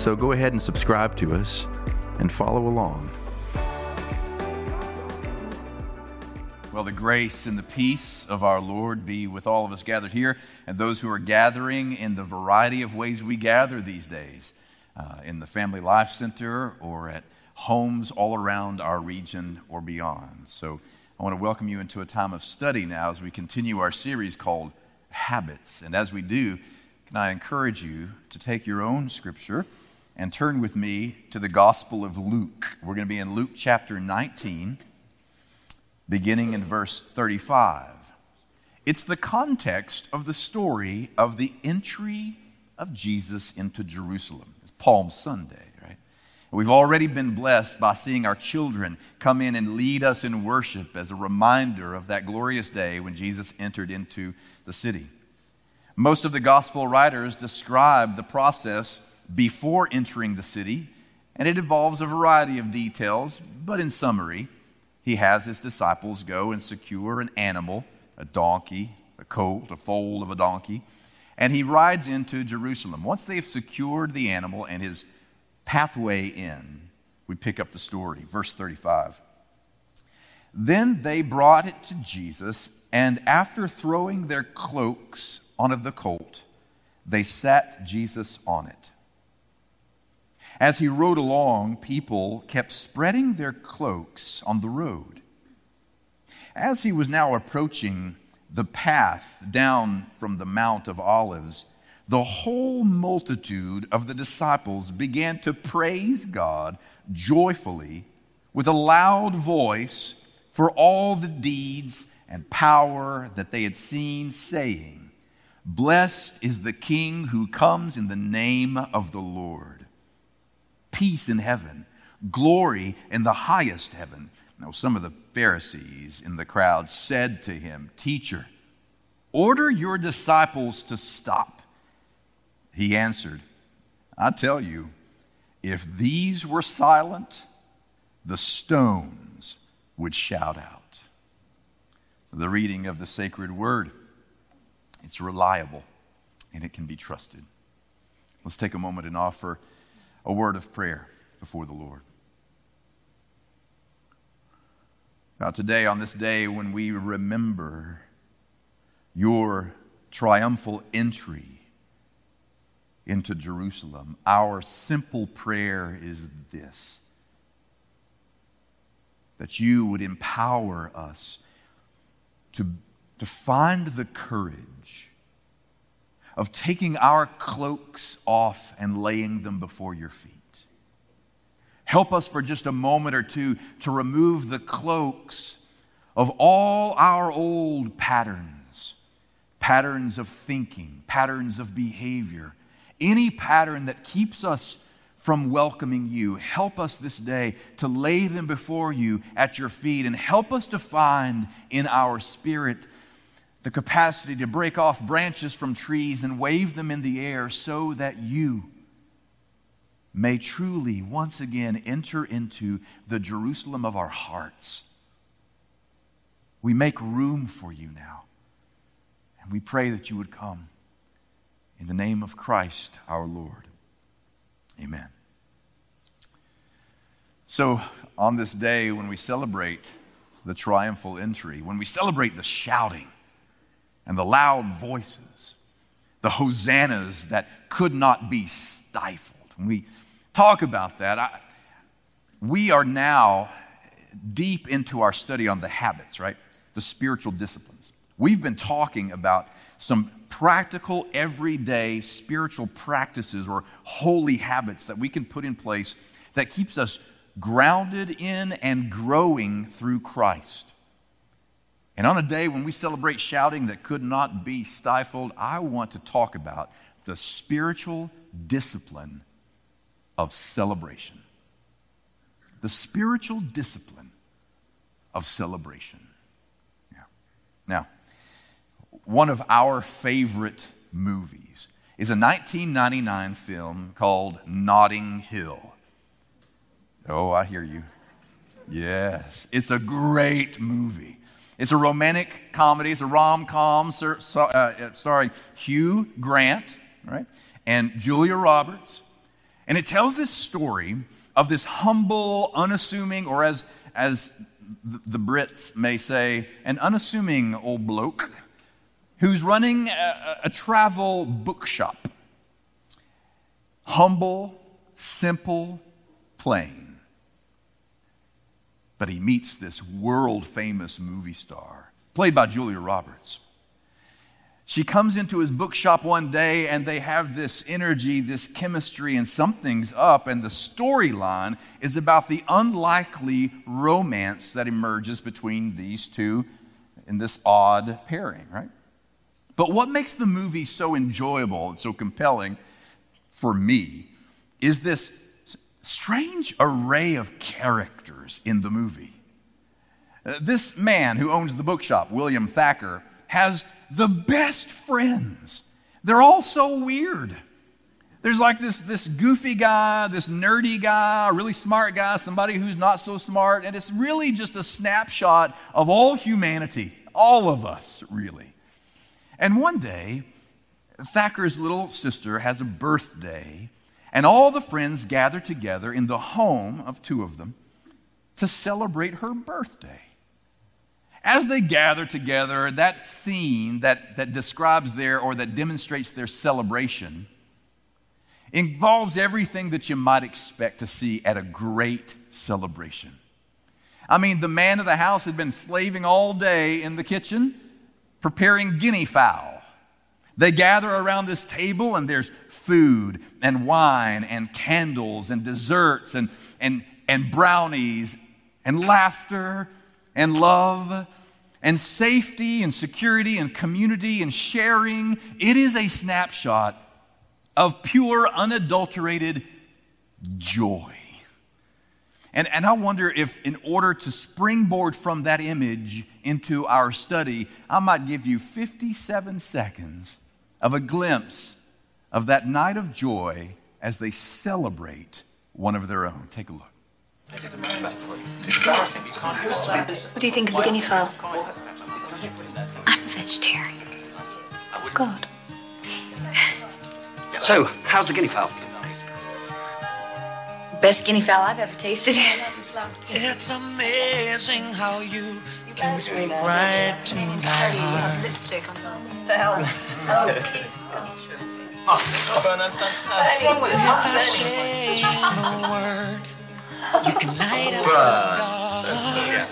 So go ahead and subscribe to us and follow along. Well, the grace and the peace of our Lord be with all of us gathered here and those who are gathering in the variety of ways we gather these days uh, in the Family Life Center or at homes all around our region or beyond. So I want to welcome you into a time of study now as we continue our series called Habits. And as we do, can I encourage you to take your own scripture and turn with me to the Gospel of Luke? We're going to be in Luke chapter 19 beginning in verse 35. It's the context of the story of the entry of Jesus into Jerusalem. It's Palm Sunday, right? We've already been blessed by seeing our children come in and lead us in worship as a reminder of that glorious day when Jesus entered into the city. Most of the gospel writers describe the process before entering the city, and it involves a variety of details, but in summary, he has his disciples go and secure an animal, a donkey, a colt, a foal of a donkey, and he rides into Jerusalem. Once they've secured the animal and his pathway in, we pick up the story. Verse 35. Then they brought it to Jesus, and after throwing their cloaks onto the colt, they sat Jesus on it. As he rode along, people kept spreading their cloaks on the road. As he was now approaching the path down from the Mount of Olives, the whole multitude of the disciples began to praise God joyfully with a loud voice for all the deeds and power that they had seen, saying, Blessed is the King who comes in the name of the Lord peace in heaven, glory in the highest heaven. Now, some of the Pharisees in the crowd said to him, Teacher, order your disciples to stop. He answered, I tell you, if these were silent, the stones would shout out. The reading of the sacred word, it's reliable and it can be trusted. Let's take a moment and offer a word of prayer before the Lord. Now, today, on this day when we remember your triumphal entry into Jerusalem, our simple prayer is this that you would empower us to, to find the courage of taking our cloaks off and laying them before your feet. Help us for just a moment or two to remove the cloaks of all our old patterns, patterns of thinking, patterns of behavior, any pattern that keeps us from welcoming you. Help us this day to lay them before you at your feet and help us to find in our spirit the capacity to break off branches from trees and wave them in the air so that you may truly once again enter into the Jerusalem of our hearts. We make room for you now. And we pray that you would come. In the name of Christ our Lord. Amen. So, on this day when we celebrate the triumphal entry, when we celebrate the shouting, and the loud voices, the hosannas that could not be stifled. When we talk about that, I, we are now deep into our study on the habits, right? The spiritual disciplines. We've been talking about some practical, everyday spiritual practices or holy habits that we can put in place that keeps us grounded in and growing through Christ. And on a day when we celebrate shouting that could not be stifled, I want to talk about the spiritual discipline of celebration. The spiritual discipline of celebration. Yeah. Now, one of our favorite movies is a 1999 film called Notting Hill. Oh, I hear you. Yes, it's a great movie. It's a romantic comedy. It's a rom com uh, uh, starring Hugh Grant, right, and Julia Roberts, and it tells this story of this humble, unassuming, or as as the Brits may say, an unassuming old bloke who's running a, a travel bookshop. Humble, simple, plain. But he meets this world famous movie star, played by Julia Roberts. She comes into his bookshop one day and they have this energy, this chemistry, and something's up. And the storyline is about the unlikely romance that emerges between these two in this odd pairing, right? But what makes the movie so enjoyable and so compelling for me is this strange array of characters in the movie. Uh, this man who owns the bookshop, William Thacker, has the best friends. They're all so weird. There's like this, this goofy guy, this nerdy guy, really smart guy, somebody who's not so smart, and it's really just a snapshot of all humanity, all of us, really. And one day, Thacker's little sister has a birthday, and all the friends gather together in the home of two of them to celebrate her birthday. As they gather together, that scene that, that describes their or that demonstrates their celebration involves everything that you might expect to see at a great celebration. I mean, the man of the house had been slaving all day in the kitchen preparing guinea fowl. They gather around this table, and there's food and wine and candles and desserts and, and, and brownies and laughter and love and safety and security and community and sharing. It is a snapshot of pure, unadulterated joy. And, and I wonder if, in order to springboard from that image into our study, I might give you 57 seconds of a glimpse of that night of joy as they celebrate one of their own. Take a look. What do you think of the guinea fowl? I'm a vegetarian. God. So, how's the guinea fowl? Best guinea fowl I've ever tasted. it's amazing how you can speak right to my heart. Lipstick on the hell. Okay. Without saying a word, you can light up the dark.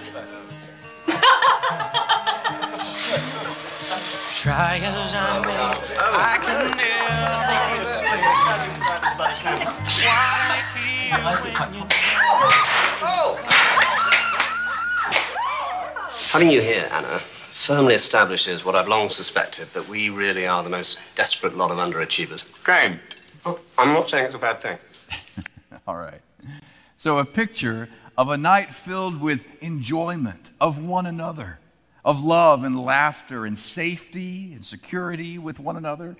Try as I may, I can never explain why I feel Having you here, Anna, firmly establishes what I've long suspected that we really are the most desperate lot of underachievers. Great. Oh, I'm not saying it's a bad thing. All right. So, a picture of a night filled with enjoyment of one another, of love and laughter and safety and security with one another.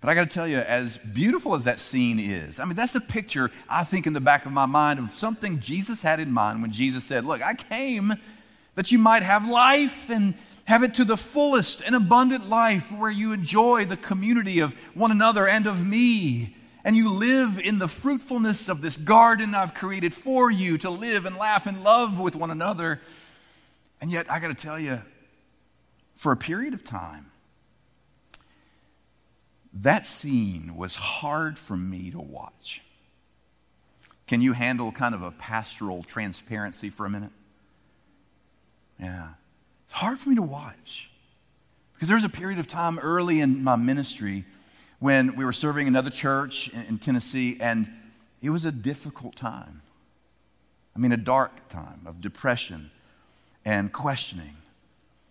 But I got to tell you, as beautiful as that scene is, I mean, that's a picture, I think, in the back of my mind of something Jesus had in mind when Jesus said, Look, I came that you might have life and have it to the fullest and abundant life where you enjoy the community of one another and of me. And you live in the fruitfulness of this garden I've created for you to live and laugh and love with one another. And yet, I got to tell you, for a period of time, that scene was hard for me to watch. Can you handle kind of a pastoral transparency for a minute? Yeah. It's hard for me to watch. Because there was a period of time early in my ministry when we were serving another church in, in Tennessee, and it was a difficult time. I mean, a dark time of depression and questioning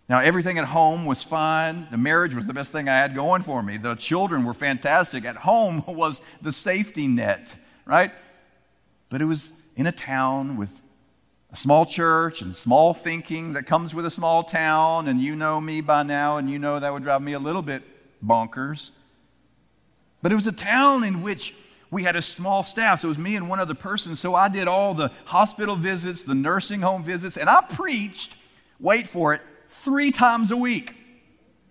now, everything at home was fine. The marriage was the best thing I had going for me. The children were fantastic. At home was the safety net, right? but it was in a town with a small church and small thinking that comes with a small town. And you know me by now, and you know that would drive me a little bit bonkers. But it was a town in which we had a small staff. So it was me and one other person. So I did all the hospital visits, the nursing home visits, and I preached, wait for it, three times a week.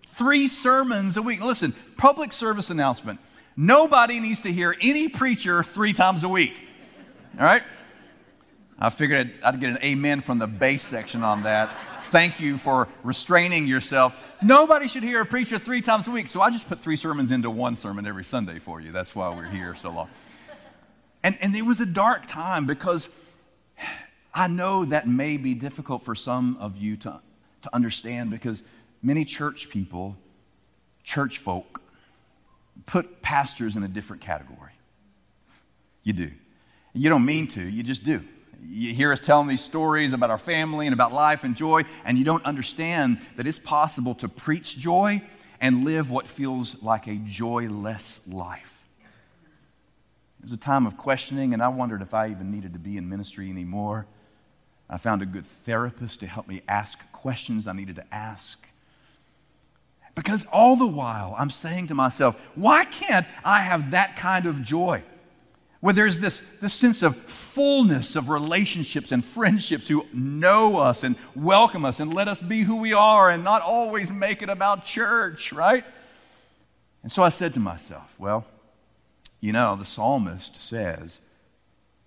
Three sermons a week. Listen, public service announcement. Nobody needs to hear any preacher three times a week. All right? I figured I'd, I'd get an amen from the bass section on that. Thank you for restraining yourself. Nobody should hear a preacher three times a week, so I just put three sermons into one sermon every Sunday for you. That's why we're here so long. And, and it was a dark time because I know that may be difficult for some of you to, to understand because many church people, church folk, put pastors in a different category. You do. You don't mean to, you just do. You hear us telling these stories about our family and about life and joy, and you don't understand that it's possible to preach joy and live what feels like a joyless life. It was a time of questioning, and I wondered if I even needed to be in ministry anymore. I found a good therapist to help me ask questions I needed to ask. Because all the while, I'm saying to myself, why can't I have that kind of joy? Where there's this, this sense of fullness of relationships and friendships who know us and welcome us and let us be who we are and not always make it about church, right? And so I said to myself, well, you know, the psalmist says,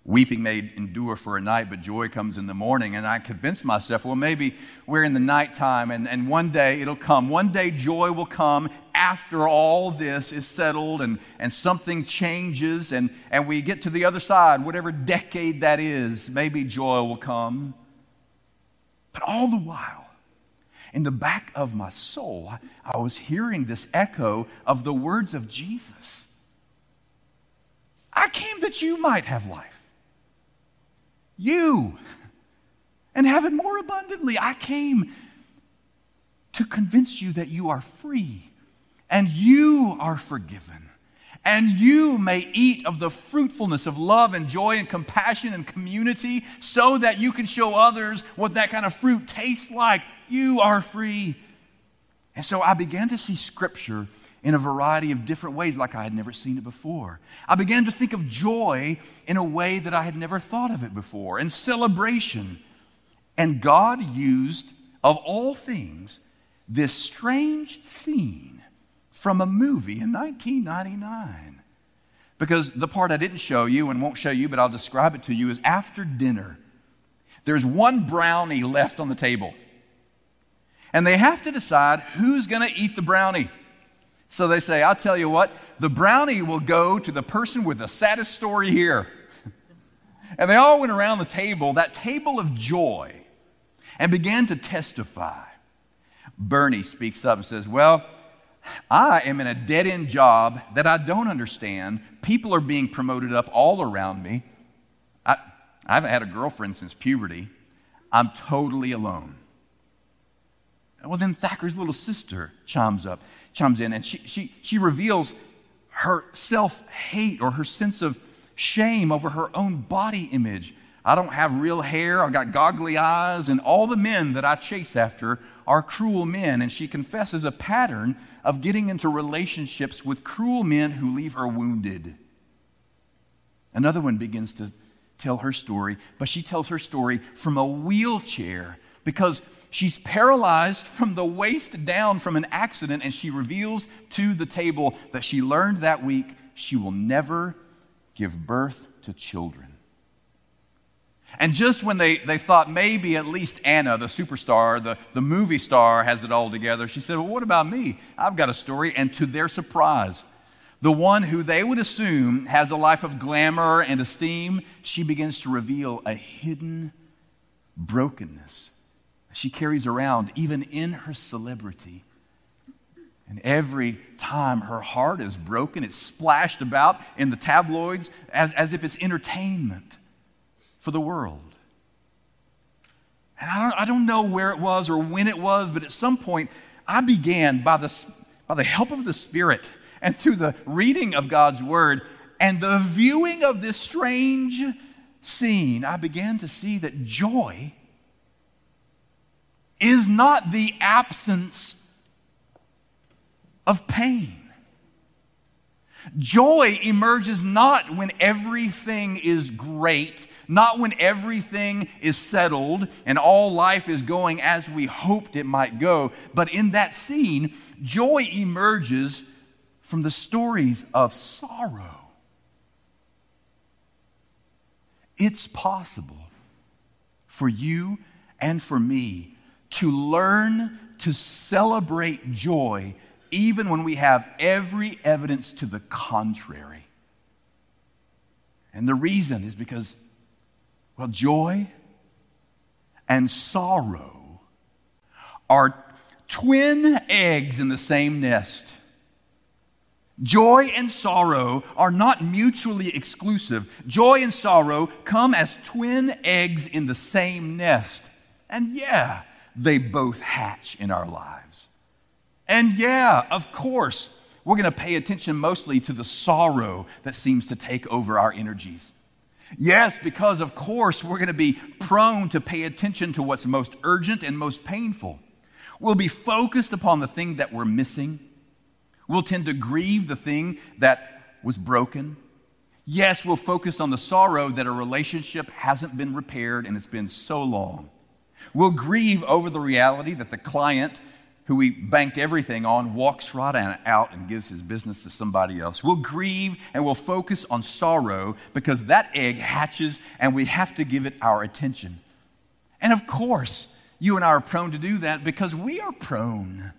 Weeping may endure for a night, but joy comes in the morning. And I convinced myself, well, maybe we're in the nighttime and, and one day it'll come. One day joy will come after all this is settled and, and something changes and, and we get to the other side, whatever decade that is, maybe joy will come. But all the while, in the back of my soul, I, I was hearing this echo of the words of Jesus I came that you might have life you and have it more abundantly. I came to convince you that you are free and you are forgiven. And you may eat of the fruitfulness of love and joy and compassion and community so that you can show others what that kind of fruit tastes like. You are free. And so I began to see scripture in a variety of different ways, like I had never seen it before. I began to think of joy in a way that I had never thought of it before, and celebration. And God used, of all things, this strange scene from a movie in 1999. Because the part I didn't show you and won't show you, but I'll describe it to you, is after dinner, there's one brownie left on the table. And they have to decide who's going to eat the brownie. So they say, I'll tell you what, the brownie will go to the person with the saddest story here. and they all went around the table, that table of joy, and began to testify. Bernie speaks up and says, Well, I am in a dead end job that I don't understand. People are being promoted up all around me. I, I haven't had a girlfriend since puberty. I'm totally alone. Well, then Thacker's little sister chimes up chimes in and she, she, she reveals her self hate or her sense of shame over her own body image. I don't have real hair, I've got goggly eyes, and all the men that I chase after are cruel men. And she confesses a pattern of getting into relationships with cruel men who leave her wounded. Another one begins to tell her story, but she tells her story from a wheelchair because She's paralyzed from the waist down from an accident, and she reveals to the table that she learned that week she will never give birth to children. And just when they, they thought maybe at least Anna, the superstar, the, the movie star, has it all together, she said, Well, what about me? I've got a story. And to their surprise, the one who they would assume has a life of glamour and esteem, she begins to reveal a hidden brokenness she carries around, even in her celebrity. And every time her heart is broken, it's splashed about in the tabloids as, as if it's entertainment for the world. And I don't, I don't know where it was or when it was, but at some point, I began, by the, by the help of the Spirit and through the reading of God's Word and the viewing of this strange scene, I began to see that joy is not the absence of pain. Joy emerges not when everything is great, not when everything is settled and all life is going as we hoped it might go, but in that scene, joy emerges from the stories of sorrow. It's possible for you and for me to learn to celebrate joy even when we have every evidence to the contrary. And the reason is because, well, joy and sorrow are twin eggs in the same nest. Joy and sorrow are not mutually exclusive. Joy and sorrow come as twin eggs in the same nest. And yeah, they both hatch in our lives. And yeah, of course, we're going to pay attention mostly to the sorrow that seems to take over our energies. Yes, because of course we're going to be prone to pay attention to what's most urgent and most painful. We'll be focused upon the thing that we're missing. We'll tend to grieve the thing that was broken. Yes, we'll focus on the sorrow that a relationship hasn't been repaired and it's been so long. We'll grieve over the reality that the client who we banked everything on walks right out and gives his business to somebody else. We'll grieve and we'll focus on sorrow because that egg hatches and we have to give it our attention. And of course, you and I are prone to do that because we are prone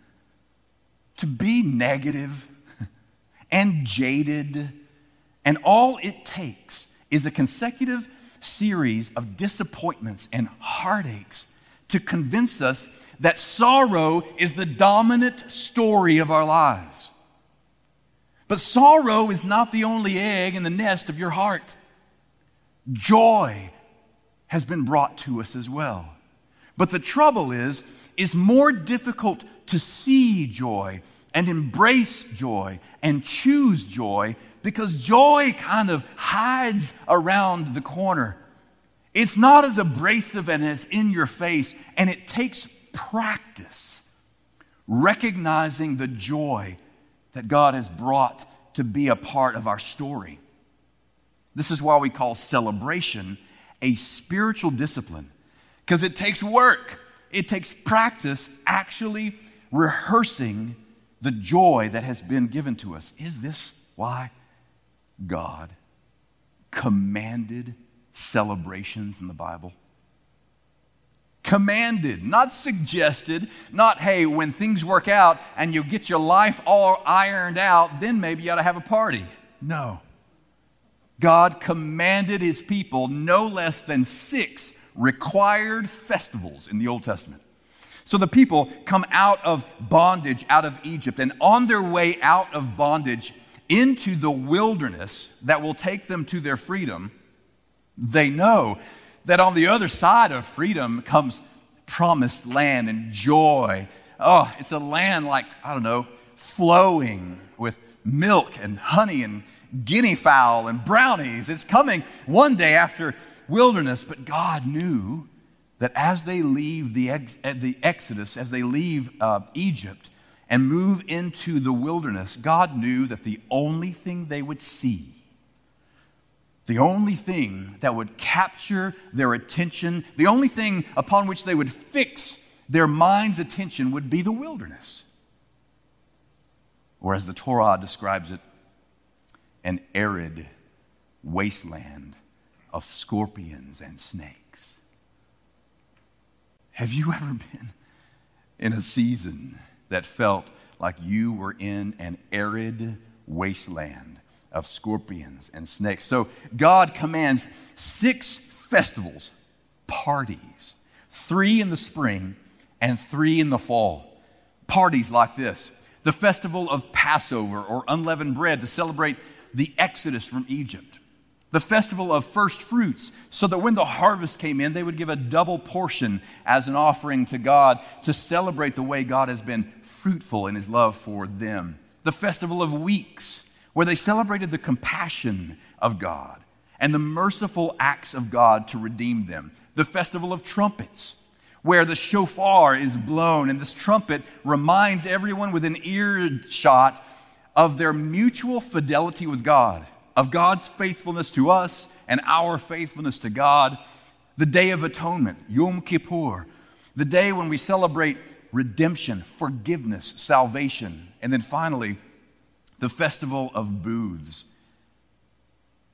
to be negative and jaded. And all it takes is a consecutive series of disappointments and heartaches to convince us that sorrow is the dominant story of our lives. But sorrow is not the only egg in the nest of your heart. Joy has been brought to us as well. But the trouble is, it's more difficult to see joy and embrace joy and choose joy because joy kind of hides around the corner. It's not as abrasive and as in your face, and it takes practice recognizing the joy that God has brought to be a part of our story. This is why we call celebration a spiritual discipline, because it takes work, it takes practice actually rehearsing the joy that has been given to us. Is this why God commanded celebrations in the Bible? Commanded, not suggested, not, hey, when things work out and you get your life all ironed out, then maybe you ought to have a party. No. God commanded his people no less than six required festivals in the Old Testament. So the people come out of bondage, out of Egypt, and on their way out of bondage into the wilderness that will take them to their freedom, they know that on the other side of freedom comes promised land and joy. Oh, it's a land like, I don't know, flowing with milk and honey and guinea fowl and brownies. It's coming one day after wilderness, but God knew that as they leave the, ex- uh, the Exodus, as they leave uh, Egypt and move into the wilderness, God knew that the only thing they would see, the only thing that would capture their attention, the only thing upon which they would fix their mind's attention would be the wilderness. Or as the Torah describes it, an arid wasteland of scorpions and snakes. Have you ever been in a season that felt like you were in an arid wasteland of scorpions and snakes? So God commands six festivals, parties, three in the spring and three in the fall. Parties like this the festival of Passover or unleavened bread to celebrate the exodus from Egypt the festival of first fruits, so that when the harvest came in, they would give a double portion as an offering to God to celebrate the way God has been fruitful in his love for them. The festival of weeks, where they celebrated the compassion of God. and the merciful acts of God to redeem them. The festival of trumpets, where the shofar is blown, and this trumpet reminds everyone within earshot of their mutual fidelity with God, of God's faithfulness to us and our faithfulness to God. The Day of Atonement, Yom Kippur, the day when we celebrate redemption, forgiveness, salvation. And then finally, the Festival of Booths,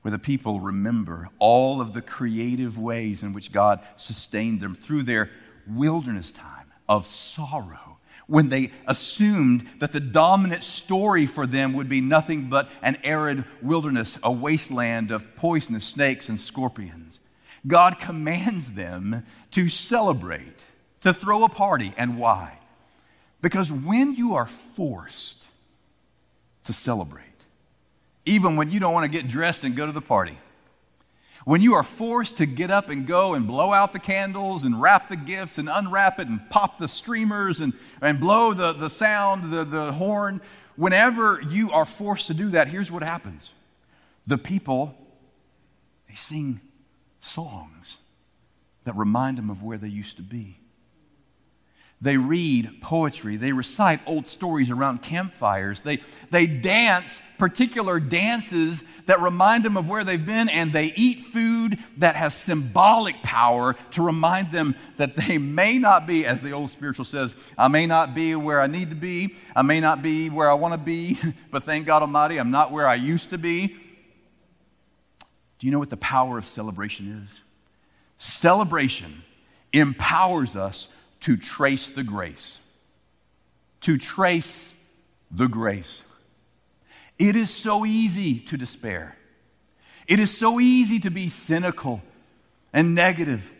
where the people remember all of the creative ways in which God sustained them through their wilderness time of sorrow, when they assumed that the dominant story for them would be nothing but an arid wilderness, a wasteland of poisonous snakes and scorpions. God commands them to celebrate to throw a party. And why? Because when you are forced to celebrate, even when you don't want to get dressed and go to the party, when you are forced to get up and go and blow out the candles and wrap the gifts and unwrap it and pop the streamers and, and blow the, the sound, the, the horn, whenever you are forced to do that, here's what happens. The people, they sing songs that remind them of where they used to be. They read poetry. They recite old stories around campfires. They, they dance particular dances that remind them of where they've been, and they eat food that has symbolic power to remind them that they may not be, as the old spiritual says, I may not be where I need to be. I may not be where I want to be, but thank God Almighty, I'm not where I used to be. Do you know what the power of celebration is? Celebration empowers us to trace the grace. To trace the grace. It is so easy to despair. It is so easy to be cynical and negative.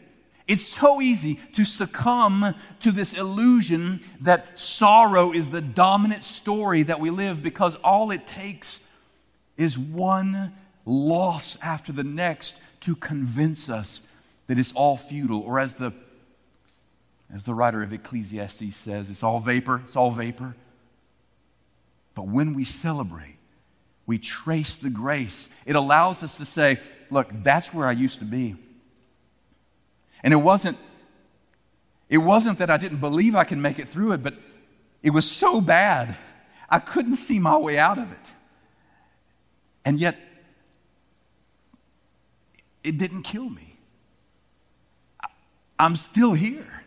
It's so easy to succumb to this illusion that sorrow is the dominant story that we live because all it takes is one loss after the next to convince us that it's all futile, or as the as the writer of Ecclesiastes says, it's all vapor, it's all vapor. But when we celebrate, we trace the grace. It allows us to say, look, that's where I used to be. And it wasn't it wasn't that I didn't believe I could make it through it, but it was so bad. I couldn't see my way out of it. And yet it didn't kill me. I'm still here.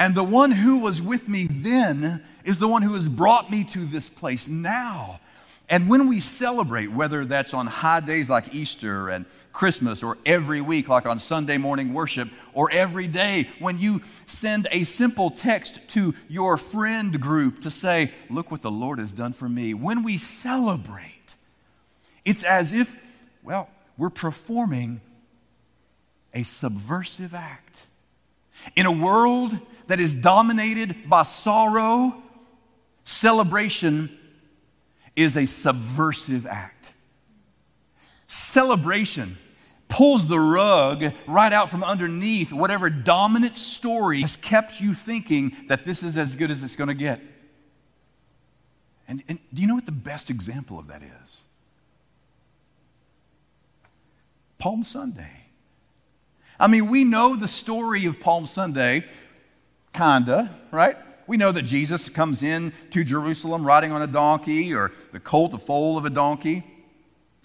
And the one who was with me then is the one who has brought me to this place now. And when we celebrate, whether that's on high days like Easter and Christmas, or every week like on Sunday morning worship, or every day when you send a simple text to your friend group to say, Look what the Lord has done for me, when we celebrate, it's as if, well, we're performing a subversive act. In a world that is dominated by sorrow, celebration is a subversive act. Celebration pulls the rug right out from underneath whatever dominant story has kept you thinking that this is as good as it's going to get. And, and, do you know what the best example of that is? Palm Sunday. I mean, we know the story of Palm Sunday Kinda, right? We know that Jesus comes in to Jerusalem riding on a donkey or the colt, the foal of a donkey.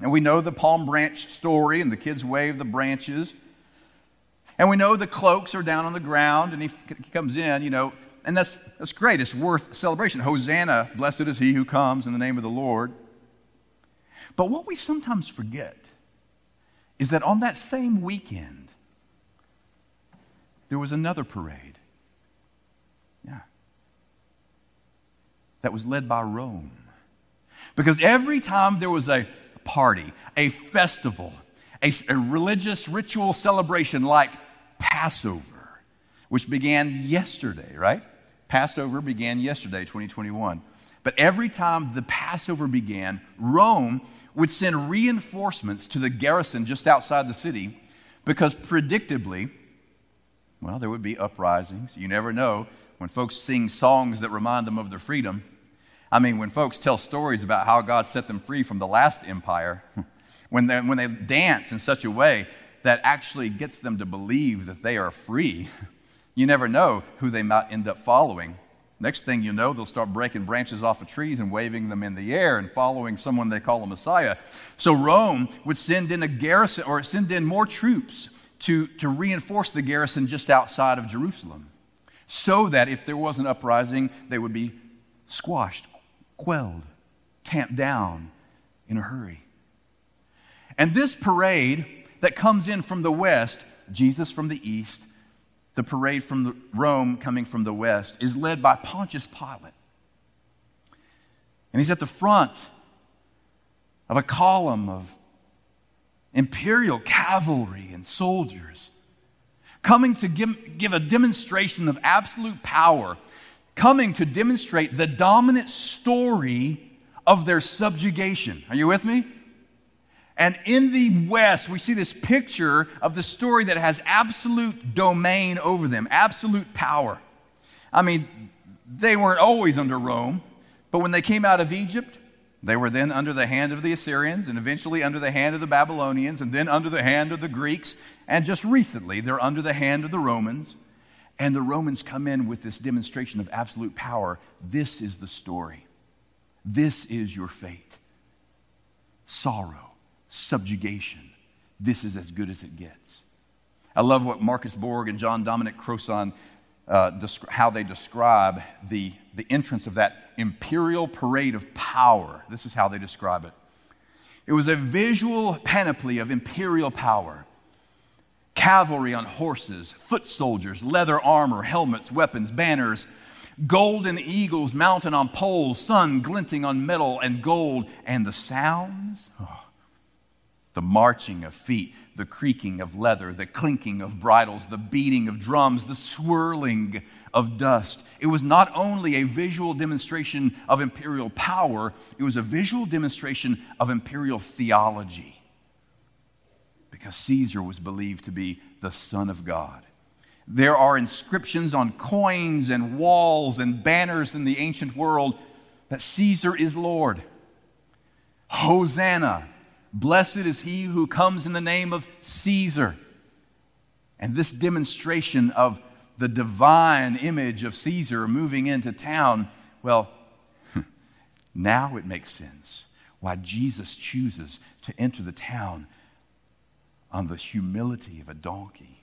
And we know the palm branch story and the kids wave the branches. And we know the cloaks are down on the ground and he, he comes in, you know, and that's, that's great. It's worth celebration. Hosanna, blessed is he who comes in the name of the Lord. But what we sometimes forget is that on that same weekend, there was another parade. That was led by Rome. Because every time there was a party, a festival, a, a religious ritual celebration like Passover, which began yesterday, right? Passover began yesterday, 2021. But every time the Passover began, Rome would send reinforcements to the garrison just outside the city because predictably, well, there would be uprisings. You never know when folks sing songs that remind them of their freedom. I mean, when folks tell stories about how God set them free from the last empire, when they, when they dance in such a way that actually gets them to believe that they are free. You never know who they might end up following. Next thing you know, they'll start breaking branches off of trees and waving them in the air and following someone they call a Messiah. So Rome would send in a garrison or send in more troops to, to reinforce the garrison just outside of Jerusalem so that if there was an uprising, they would be squashed, quelled, tamped down in a hurry. And this parade that comes in from the west, Jesus from the east, the parade from the, Rome coming from the west, is led by Pontius Pilate. And he's at the front of a column of imperial cavalry and soldiers coming to give, give a demonstration of absolute power, coming to demonstrate the dominant story of their subjugation. Are you with me? And in the West, we see this picture of the story that has absolute domain over them, absolute power. I mean, they weren't always under Rome, but when they came out of Egypt, they were then under the hand of the Assyrians and eventually under the hand of the Babylonians and then under the hand of the Greeks. And just recently, they're under the hand of the Romans. And the Romans come in with this demonstration of absolute power. This is the story. This is your fate sorrow subjugation. This is as good as it gets. I love what Marcus Borg and John Dominic Crossan, uh, desc- how they describe the, the entrance of that imperial parade of power. This is how they describe it. It was a visual panoply of imperial power cavalry on horses, foot soldiers, leather armor, helmets, weapons, banners, golden eagles mounted on poles, sun glinting on metal and gold, and the sounds. Oh, the marching of feet, the creaking of leather, the clinking of bridles, the beating of drums, the swirling of dust. It was not only a visual demonstration of imperial power, it was a visual demonstration of imperial theology. Because Caesar was believed to be the Son of God. There are inscriptions on coins and walls and banners in the ancient world that Caesar is Lord. Hosanna Blessed is he who comes in the name of Caesar. And this demonstration of the divine image of Caesar moving into town, well, now it makes sense why Jesus chooses to enter the town on the humility of a donkey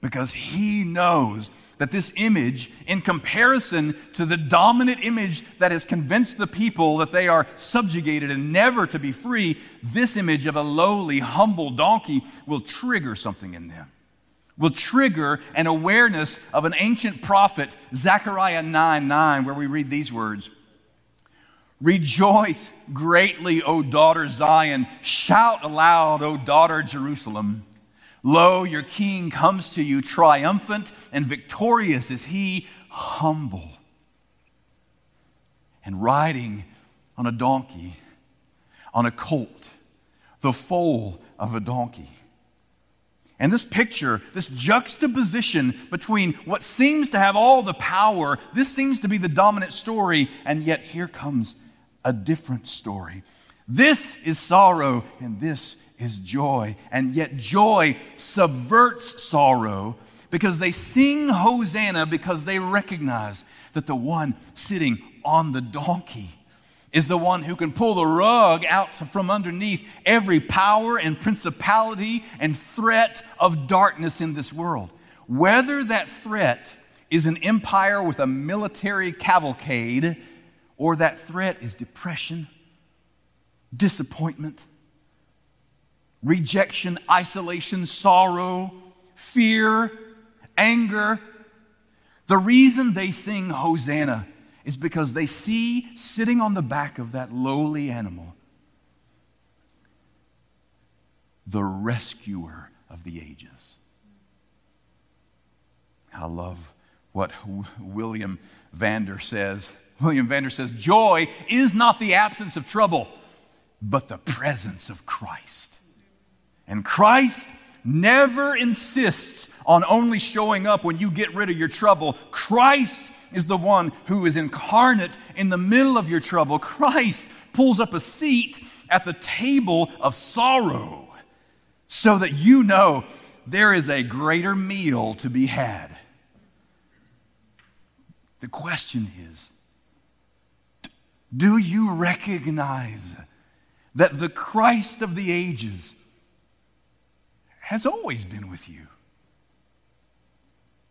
because he knows that this image, in comparison to the dominant image that has convinced the people that they are subjugated and never to be free, this image of a lowly, humble donkey will trigger something in them. Will trigger an awareness of an ancient prophet, Zechariah 9 9, where we read these words Rejoice greatly, O daughter Zion. Shout aloud, O daughter Jerusalem. Lo, your king comes to you triumphant and victorious is he, humble and riding on a donkey, on a colt, the foal of a donkey. And this picture, this juxtaposition between what seems to have all the power, this seems to be the dominant story, and yet here comes a different story. This is sorrow, and this is joy. And yet, joy subverts sorrow because they sing Hosanna because they recognize that the one sitting on the donkey is the one who can pull the rug out from underneath every power and principality and threat of darkness in this world. Whether that threat is an empire with a military cavalcade or that threat is depression, disappointment, rejection, isolation, sorrow, fear, anger. The reason they sing Hosanna is because they see sitting on the back of that lowly animal the rescuer of the ages. I love what William Vander says. William Vander says, Joy is not the absence of trouble, but the presence of Christ. And Christ never insists on only showing up when you get rid of your trouble. Christ is the one who is incarnate in the middle of your trouble. Christ pulls up a seat at the table of sorrow so that you know there is a greater meal to be had. The question is do you recognize that the Christ of the ages has always been with you?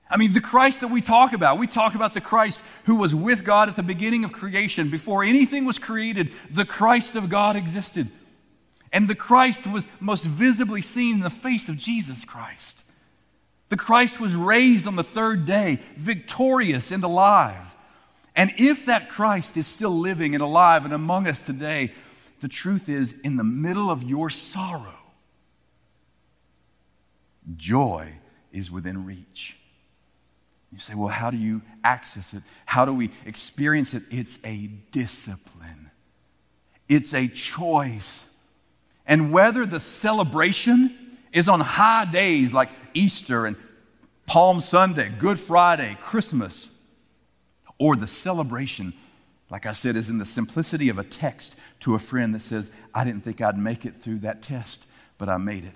I mean, the Christ that we talk about, we talk about the Christ who was with God at the beginning of creation. Before anything was created, the Christ of God existed. And the Christ was most visibly seen in the face of Jesus Christ. The Christ was raised on the third day, victorious and alive. And if that Christ is still living and alive and among us today, the truth is, in the middle of your sorrow, joy is within reach. You say, well, how do you access it? How do we experience it? It's a discipline, it's a choice. And whether the celebration is on high days like Easter and Palm Sunday, Good Friday, Christmas, or the celebration, like I said, is in the simplicity of a text to a friend that says, I didn't think I'd make it through that test, but I made it.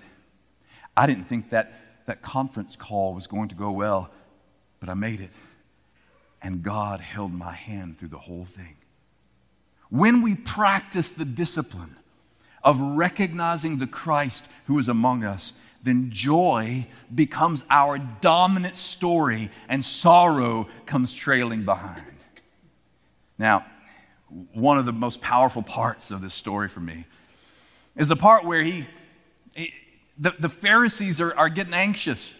I didn't think that that conference call was going to go well, but I made it. And God held my hand through the whole thing. When we practice the discipline of recognizing the Christ who is among us, then joy becomes our dominant story and sorrow comes trailing behind. Now, one of the most powerful parts of this story for me is the part where he, he the, the Pharisees are, are getting anxious.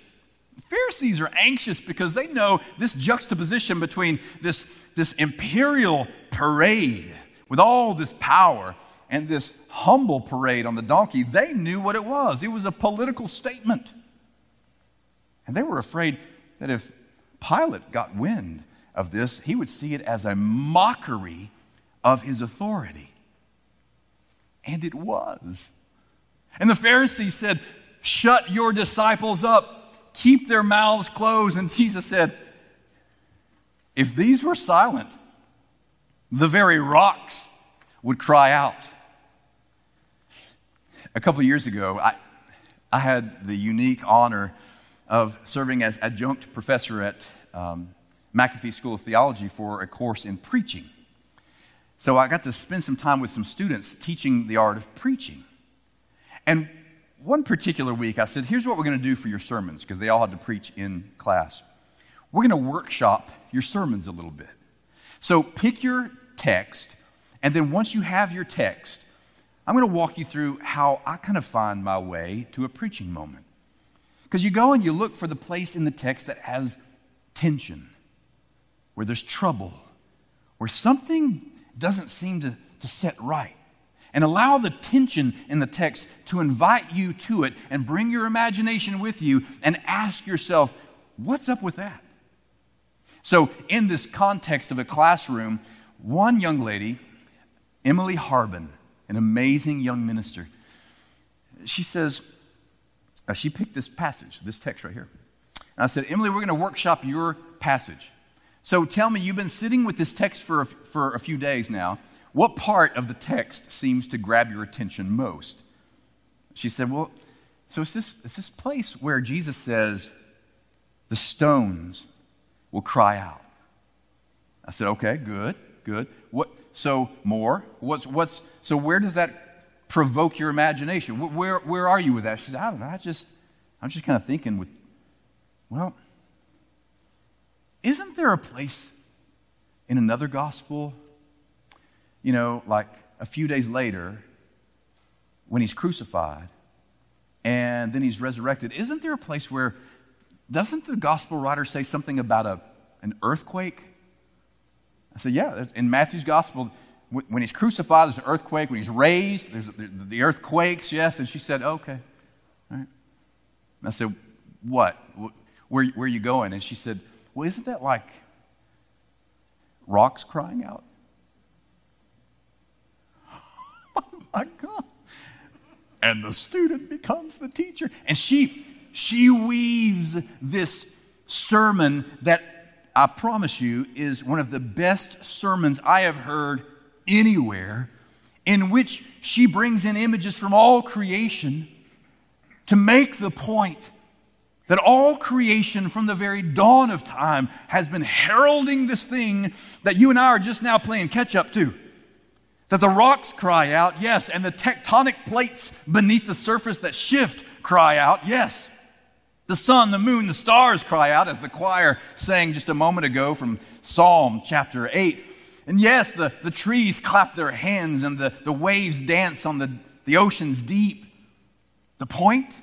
The Pharisees are anxious because they know this juxtaposition between this, this imperial parade with all this power and this humble parade on the donkey, they knew what it was. It was a political statement. And they were afraid that if Pilate got wind of this, he would see it as a mockery of his authority. And it was. And the Pharisees said, Shut your disciples up, keep their mouths closed. And Jesus said, If these were silent, the very rocks would cry out a couple of years ago, I, I had the unique honor of serving as adjunct professor at um, McAfee School of Theology for a course in preaching. So I got to spend some time with some students teaching the art of preaching. And one particular week, I said, Here's what we're going to do for your sermons, because they all had to preach in class. We're going to workshop your sermons a little bit. So pick your text, and then once you have your text, I'm going to walk you through how I kind of find my way to a preaching moment. Because you go and you look for the place in the text that has tension, where there's trouble, where something doesn't seem to, to set right. And allow the tension in the text to invite you to it and bring your imagination with you and ask yourself, what's up with that? So, in this context of a classroom, one young lady, Emily Harbin, an amazing young minister. She says, uh, she picked this passage, this text right here. And I said, Emily, we're going to workshop your passage. So tell me, you've been sitting with this text for a, for a few days now. What part of the text seems to grab your attention most? She said, Well, so it's this, it's this place where Jesus says, the stones will cry out. I said, Okay, good, good. What, so more? What's, what's, so where does that provoke your imagination? Where, where are you with that? She said, I don't know. I just, I'm just kind of thinking with, well, isn't there a place in another gospel, you know, like a few days later when he's crucified and then he's resurrected? Isn't there a place where, doesn't the gospel writer say something about a, an earthquake? I said, Yeah, in Matthew's gospel, when he's crucified, there's an earthquake. When he's raised, there's the earth quakes, yes. And she said, Okay. All right. I said, What? Where, where are you going? And she said, Well, isn't that like rocks crying out? oh my God. And the student becomes the teacher. And she, she weaves this sermon that I promise you, is one of the best sermons I have heard anywhere. in which she brings in images from all creation to make the point that all creation from the very dawn of time has been heralding this thing that you and I are just now playing catch up to. That the rocks cry out, yes, and the tectonic plates beneath the surface that shift cry out, yes. The sun, the moon, the stars cry out, as the choir sang just a moment ago from Psalm chapter 8. And yes, the, the trees clap their hands and the, the waves dance on the, the ocean's deep. The point?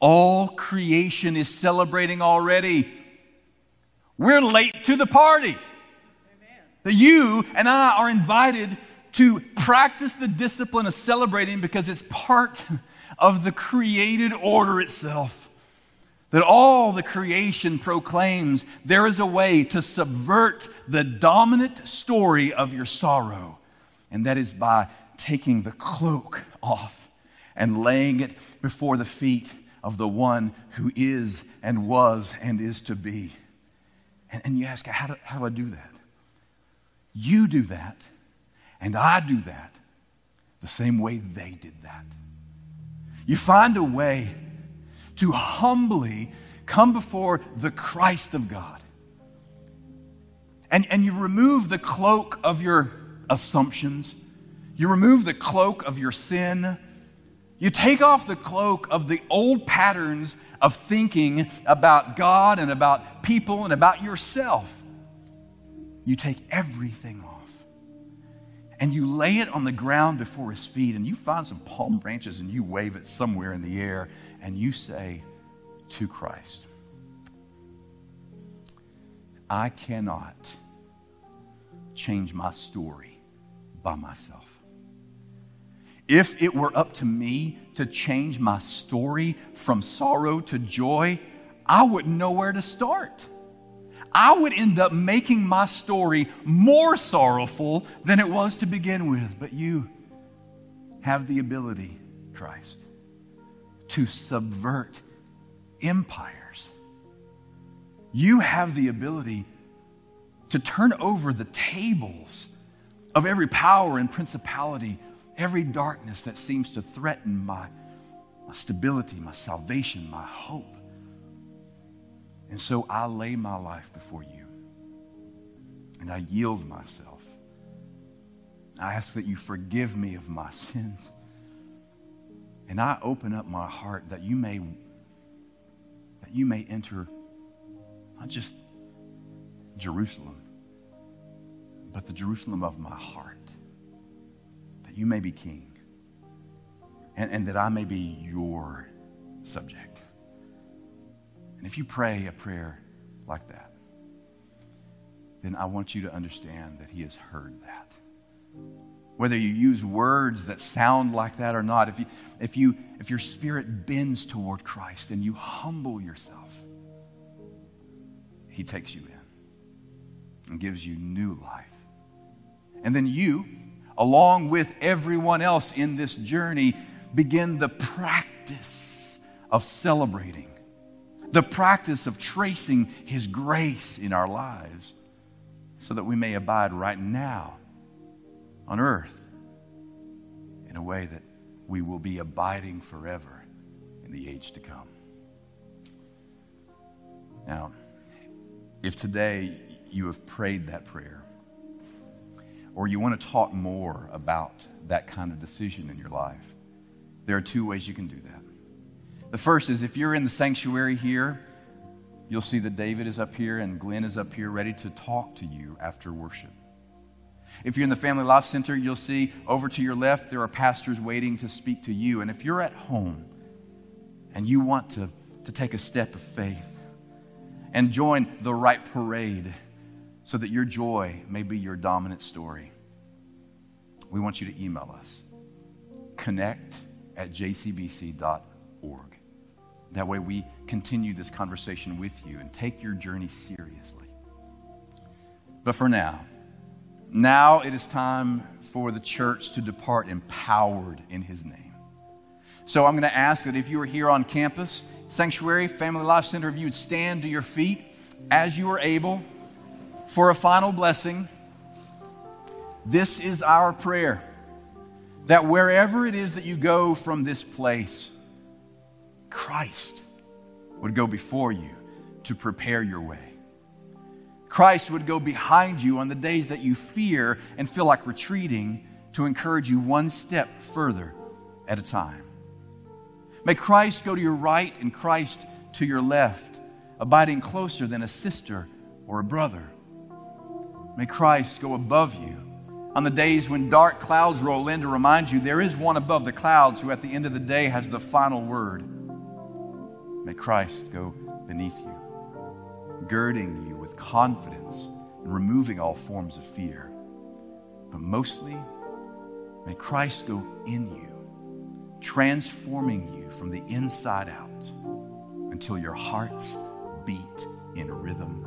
All creation is celebrating already. We're late to the party. That you and I are invited to practice the discipline of celebrating because it's part of the created order itself. That all the creation proclaims there is a way to subvert the dominant story of your sorrow, and that is by taking the cloak off and laying it before the feet of the one who is and was and is to be. And, and you ask, how do, how do I do that? You do that, and I do that the same way they did that. You find a way to humbly come before the Christ of God. And, and you remove the cloak of your assumptions, you remove the cloak of your sin you take off the cloak of the old patterns of thinking about God and about people and about yourself. You take everything off and you lay it on the ground before his feet and you find some palm branches and you wave it somewhere in the air and you say to Christ, I cannot change my story by myself. If it were up to me to change my story from sorrow to joy, I wouldn't know where to start. I would end up making my story more sorrowful than it was to begin with. But you have the ability, Christ, to subvert empires. You have the ability to turn over the tables of every power and principality every darkness that seems to threaten my, my stability, my salvation, my hope. And so I lay my life before you and I yield myself. I ask that you forgive me of my sins. And I open up my heart that you may that you may enter not just Jerusalem, but the Jerusalem of my heart That you may be king and, and that I may be your subject. And if you pray a prayer like that, then I want you to understand that He has heard that. Whether you use words that sound like that or not, if, you, if, you, if your spirit bends toward Christ and you humble yourself, He takes you in and gives you new life. And then you, along with everyone else in this journey, begin the practice of celebrating, the practice of tracing His grace in our lives so that we may abide right now on earth in a way that we will be abiding forever in the age to come. Now, if today you have prayed that prayer, or you want to talk more about that kind of decision in your life, there are two ways you can do that. The first is if you're in the sanctuary here, you'll see that David is up here and Glenn is up here ready to talk to you after worship. If you're in the Family Life Center, you'll see over to your left there are pastors waiting to speak to you. And if you're at home and you want to, to take a step of faith and join the right parade, so that your joy may be your dominant story. We want you to email us connect at jcbc.org. That way we continue this conversation with you and take your journey seriously. But for now, now it is time for the church to depart empowered in his name. So I'm going to ask that if you are here on campus, Sanctuary, Family Life Center, if you would stand to your feet as you are able for a final blessing. This is our prayer. that wherever it is that you go from this place, Christ would go before you to prepare your way. Christ would go behind you on the days that you fear and feel like retreating to encourage you one step further at a time. May Christ go to your right and Christ to your left, abiding closer than a sister or a brother. May Christ go above you on the days when dark clouds roll in to remind you there is one above the clouds who at the end of the day has the final word. May Christ go beneath you, girding you with confidence and removing all forms of fear. But mostly, may Christ go in you, transforming you from the inside out until your hearts beat in rhythm